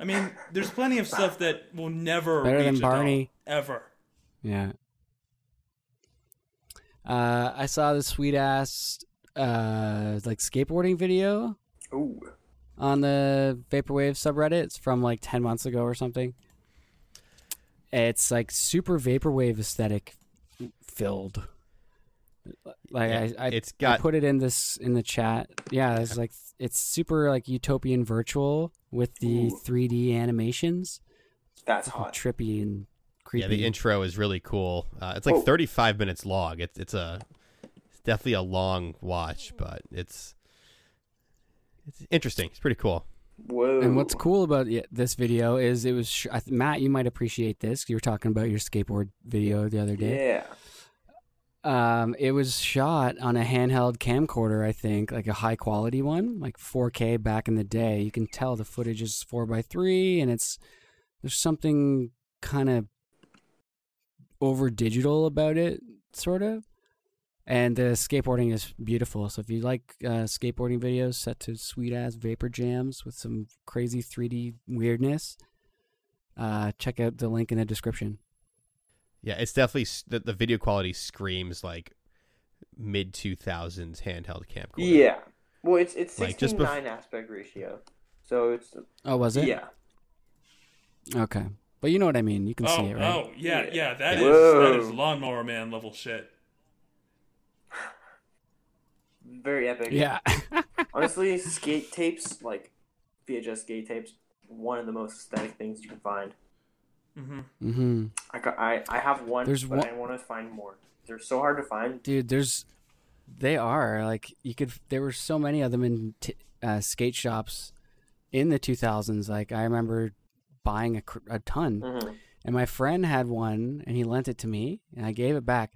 I mean, there's plenty of stuff that will never Better than reach adult, Barney. ever. Yeah. Uh, I saw this sweet ass uh like skateboarding video Ooh, on the vaporwave subreddit. It's from like ten months ago or something. It's like super vaporwave aesthetic filled. Like Yeah, I, I, it's I got- put it in this in the chat. Yeah, it's like it's super like utopian virtual with the Ooh. 3D animations. that's hot. trippy and creepy. Yeah, the intro is really cool. Uh, it's like Oh. 35 minutes long. It's it's a it's definitely a long watch, but it's it's interesting. It's pretty cool. Whoa. And what's cool about this video is it was sh- I th- Matt. You might appreciate this. You were talking about your skateboard video the other day. Yeah. Um, it was shot on a handheld camcorder. I think like a high quality one, like 4K back in the day. You can tell the footage is four by three, and it's there's something kind of over digital about it, sort of. And the skateboarding is beautiful. So if you like uh, skateboarding videos set to sweet ass vapor jams with some crazy 3D weirdness, uh, check out the link in the description. Yeah, it's definitely the, the video quality screams like mid 2000s handheld camcorder. Yeah. Well, it's it's Like, just 16 bef- 9 aspect ratio. So it's Oh, was it? yeah. Okay. But you know what I mean. You can Oh, see it, right? oh, yeah, Yeah. yeah. That is Whoa. that is lawnmower man level shit. Very epic. Yeah. Honestly, skate tapes, like VHS skate tapes, one of the most aesthetic things you can find. Mm-hmm. mm-hmm. I, got, I, I have one, There's but one- I want to find more. They're so hard to find. Dude, there's they are like you could there were so many of them in t- uh, skate shops in the 2000s like I remember buying a, a ton Mhm. and my friend had one and he lent it to me and I gave it back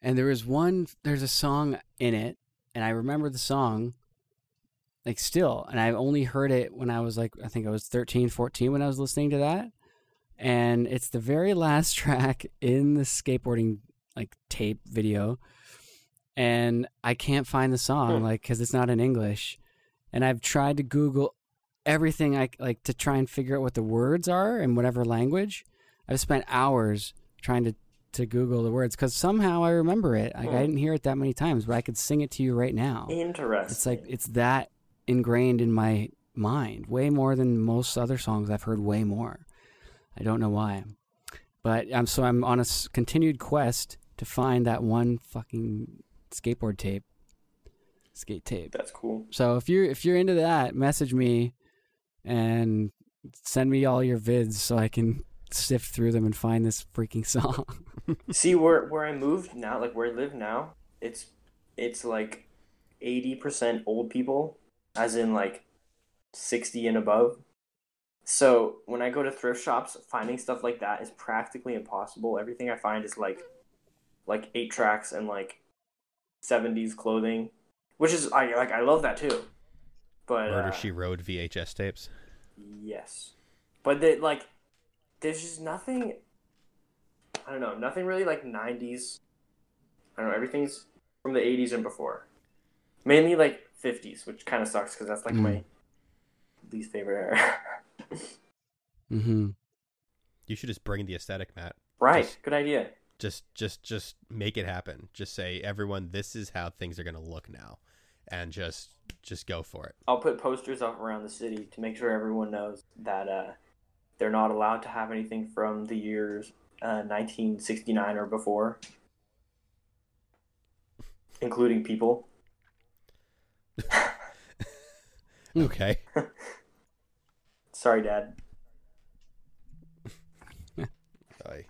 and there was one there's a song in it and I remember the song like still and I've only heard it when I was like I think I was 13 14 when I was listening to that and it's the very last track in the skateboarding like tape video and I can't find the song Hmm. like cuz it's not in English and I've tried to google everything I like to try and figure out what the words are in whatever language. I've spent hours trying to to Google the words because somehow I remember it. Like Hmm. I didn't hear it that many times, but I could sing it to you right now. Interesting. It's like it's that ingrained in my mind, way more than most other songs I've heard. Way more. I don't know why. But I'm so I'm on a continued quest to find that one fucking skateboard tape. Skate tape. That's cool. So if you're if you're into that, message me and send me all your vids so I can sift through them and find this freaking song. See where where I moved now, like where I live now, it's it's like eighty percent old people, as in like sixty and above. So when I go to thrift shops, finding stuff like that is practically impossible. Everything I find is like like eight tracks and like seventies clothing, which is I like I love that too. But Murder uh, She Wrote VHS tapes. Yes, but they, like, there's just nothing. I don't know, nothing really like '90s. I don't know. Everything's from the '80s and before, mainly like '50s, which kind of sucks because that's like Mm. my least favorite era. mm-hmm. You should just bring the aesthetic, Matt. right, Just- good idea. Just, just, just make it happen. Just say, everyone, this is how things are gonna look now, and just, just go for it. I'll put posters up around the city to make sure everyone knows that uh, they're not allowed to have anything from the years uh, 1969 or before, including people. Okay. Sorry, Dad. Aye.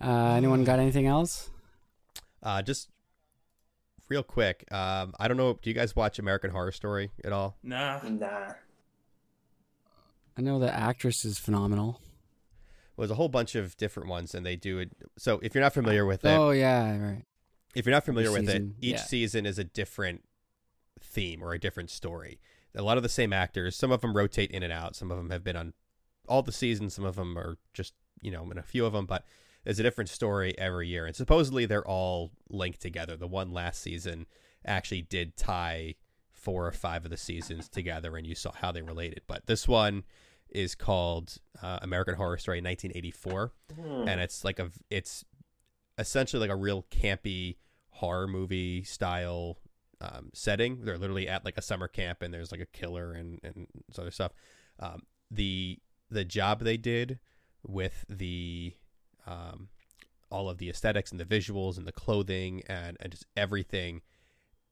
Uh, anyone got anything else? Uh, just real quick. Um, I don't know. Do you guys watch American Horror Story at all? Nah. Nah. I know the actress is phenomenal. There's a whole bunch of different ones, and they do it. So if you're not familiar with it, Oh yeah, right. if you're not familiar with season, it, each yeah. season is a different theme or a different story. A lot of the same actors. Some of them rotate in and out. Some of them have been on all the seasons. Some of them are just you know in a few of them, but there's a different story every year. And supposedly they're all linked together. The one last season actually did tie four or five of the seasons together, and you saw how they related. But this one is called uh, American Horror Story 1984 Hmm. and it's like a it's essentially like a real campy horror movie style um, setting. They're literally at like a summer camp, and there's like a killer and and this other stuff. Um, the the job they did with the um, all of the aesthetics and the visuals and the clothing and and just everything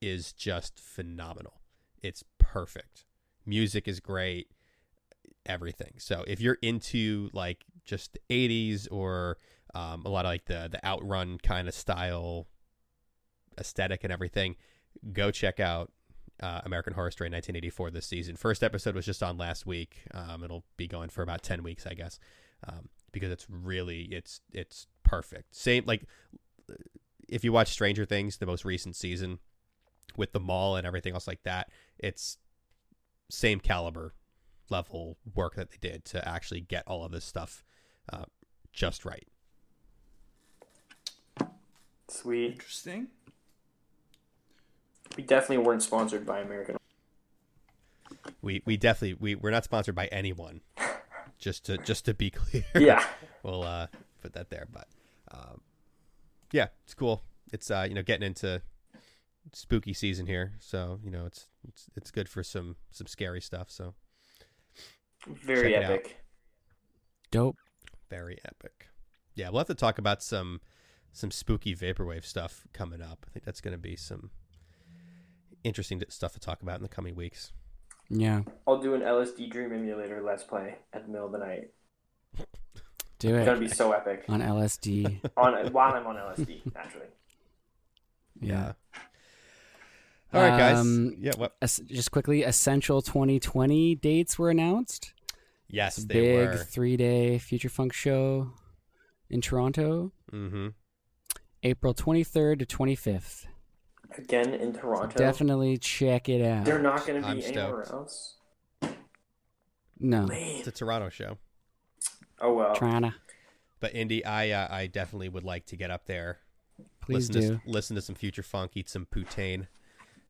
is just phenomenal. It's perfect. Music is great. Everything. So if you're into like just the 80s or um, a lot of like the the outrun kind of style aesthetic and everything, go check out uh, American Horror Story 1984 this season. First episode was just on last week. Um, it'll be going for about 10 weeks, I guess, um, because it's really it's it's perfect. Same like if you watch Stranger Things, the most recent season with the mall and everything else like that, it's same caliber level work that they did to actually get all of this stuff uh, just right. Sweet. Interesting. We definitely weren't sponsored by American. We we definitely we we're not sponsored by anyone. Just to just to be clear. Yeah. we'll uh, put that there. But um, yeah, it's cool. It's uh, you know getting into spooky season here, so you know it's it's it's good for some some scary stuff. So Very Check epic. Dope. very epic. Yeah, we'll have to talk about some some spooky vaporwave stuff coming up. I think that's going to be some interesting stuff to talk about in the coming weeks. Yeah. I'll do an LSD Dream Emulator Let's Play at the middle of the night. Do it. It's gonna be so epic. on LSD. On while I'm on LSD, naturally. yeah. All right, guys. Um, yeah. What? Es- just quickly, Essential 2020 dates were announced. Yes, It's a they big were. three-day Future Funk show in Toronto, Mm-hmm. April 23rd to 25th. Again in Toronto. Definitely check it out. They're not gonna I'm be anywhere stoked. else. no, Man. It's a Toronto show. Oh well. trying to. But Indy, I uh, I definitely would like to get up there. Please listen do. To, listen to some future funk, eat some poutine,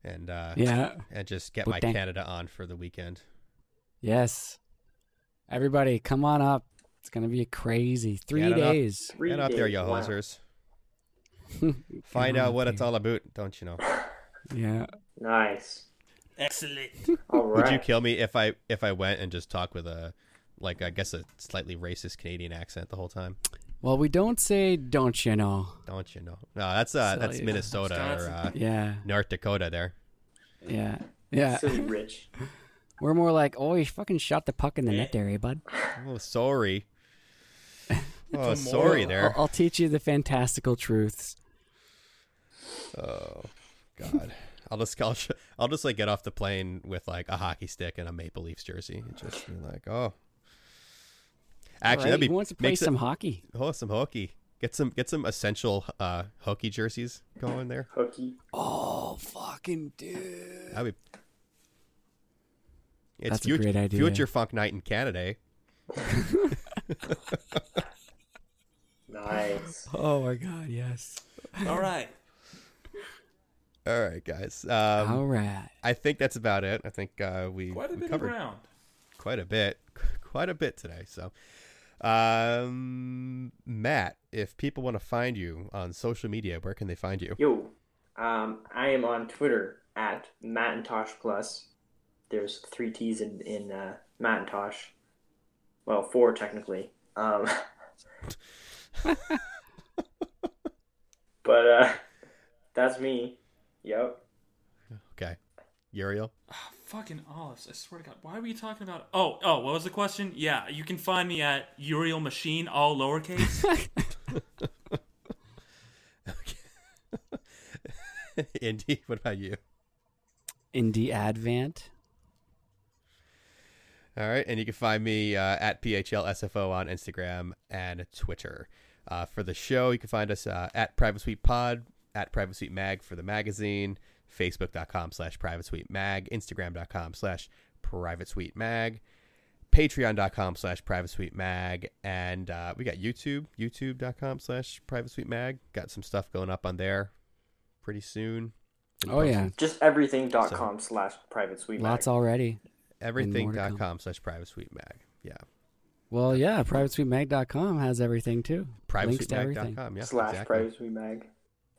and uh, Yeah. and just get my Poutine. Canada on for the weekend. Yes. Everybody, come on up. It's gonna be crazy. Three Get on up. days. Three get out there, days. you Wow. hosers. Find out up what it's all about, don't you know? Yeah. Nice. Excellent. All right. Would you kill me if I if I went and just talked with a like I guess a slightly racist Canadian accent the whole time. Well, we don't say "don't you know." Don't you know? No, that's uh, So, that's yeah. Minnesota or uh, Yeah, North Dakota. There. yeah, yeah. Silly rich. We're more like, "Oh, you fucking shot the puck in the net area, eh, bud." Oh, sorry. Oh, sorry there. I'll, I'll teach you the fantastical truths. Oh God. I'll just I'll, I'll just like get off the plane with like a hockey stick and a Maple Leafs jersey and just be like, oh. Actually, Right, that'd be who wants to play makes it- some hockey? Oh, some hockey. Get some get some essential uh hockey jerseys going there. Hockey. Oh, fucking dude! That'd be. It's That's a future, great idea. Future Funk Night in Canada. eh? Nice. Oh my god, yes. All right. All right, guys. Um, All right. I think that's about it. I think uh, we, Quite a we bit covered ground. quite a bit, quite a bit today. So, um, Matt, if people want to find you on social media, where can they find you? Yo, um, I am on Twitter at Macintosh Plus. There's three T's in in uh, Macintosh. Well, four technically. Um, but uh, that's me. Yep. Okay, Uriel. Fucking olives! I swear to God, why were you talking about? Oh, oh, what was the question? Yeah, you can find me at Uriel Machine, all lowercase. Indy, what about you? Indie Advent. All right, and you can find me uh, at PHLSFO on Instagram and Twitter. Uh, for the show, you can find us uh, at Private Suite Pod, at Private Suite Mag for the magazine, Facebook.com slash Private Suite Mag, Instagram.com slash Private Suite Mag, Patreon.com slash Private Suite Mag, and uh, we got YouTube, YouTube.com slash Private Suite Mag. Got some stuff going up on there pretty soon. Been Oh yeah, Just everything.com slash private suite. lots already. Everything.com slash Private Suite Mag. Yeah. Well, yeah, privatesuitemag.com has everything too. Links to everything. PrivateSuiteMag.com. Yeah, slash exactly. private suite mag.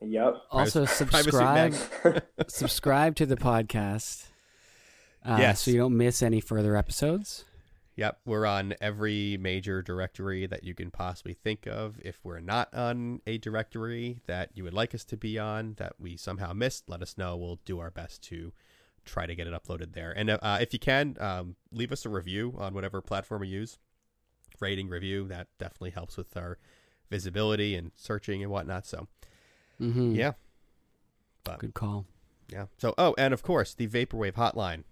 Yep. Also, Private- Private Suite Mag. subscribe subscribe to the podcast. Uh, Yes. so you don't miss any further episodes. Yep, we're on every major directory that you can possibly think of. If we're not on a directory that you would like us to be on that we somehow missed, let us know. We'll do our best to try to get it uploaded there. And uh, if you can, um, leave us a review on whatever platform you use. Rating, review, that definitely helps with our visibility and searching and whatnot. So, Mm-hmm. yeah. But, Good call. yeah. So, oh, and of course, the Vaporwave hotline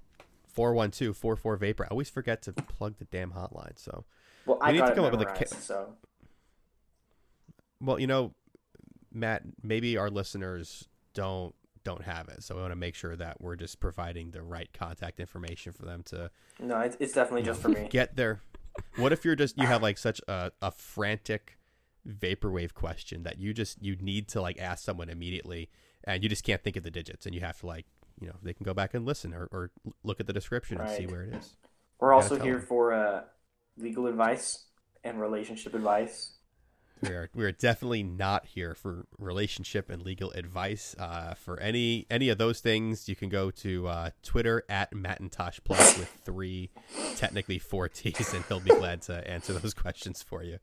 412 44 Vapor. I always forget to plug the damn hotline. So, Well, We I need to come up with a memorized, ca- so Well, you know, Matt, maybe our listeners don't don't have it, so we want to make sure that we're just providing the right contact information for them to no, it's, it's definitely just for me. get there. What if you're just you have like such a, a frantic vaporwave question that you just you need to like ask someone immediately, and you just can't think of the digits, and you have to like you know they can go back and listen or, or look at the description and see where it is. We're also here them. for uh, legal advice and relationship advice. We are we are definitely not here for relationship and legal advice. Uh, for any any of those things, you can go to uh, Twitter at Macintosh Plus with three, technically four T's, and he'll be glad to answer those questions for you.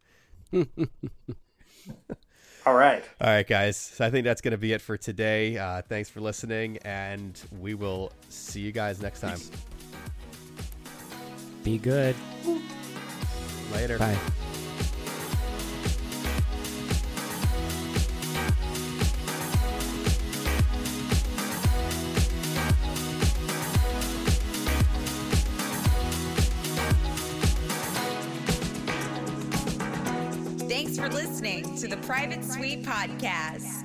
All right. All right, guys. So I think that's going to be it for today. Uh, thanks for listening, and we will see you guys next time. Be good. Later. Bye. For listening to the Private Suite Podcast.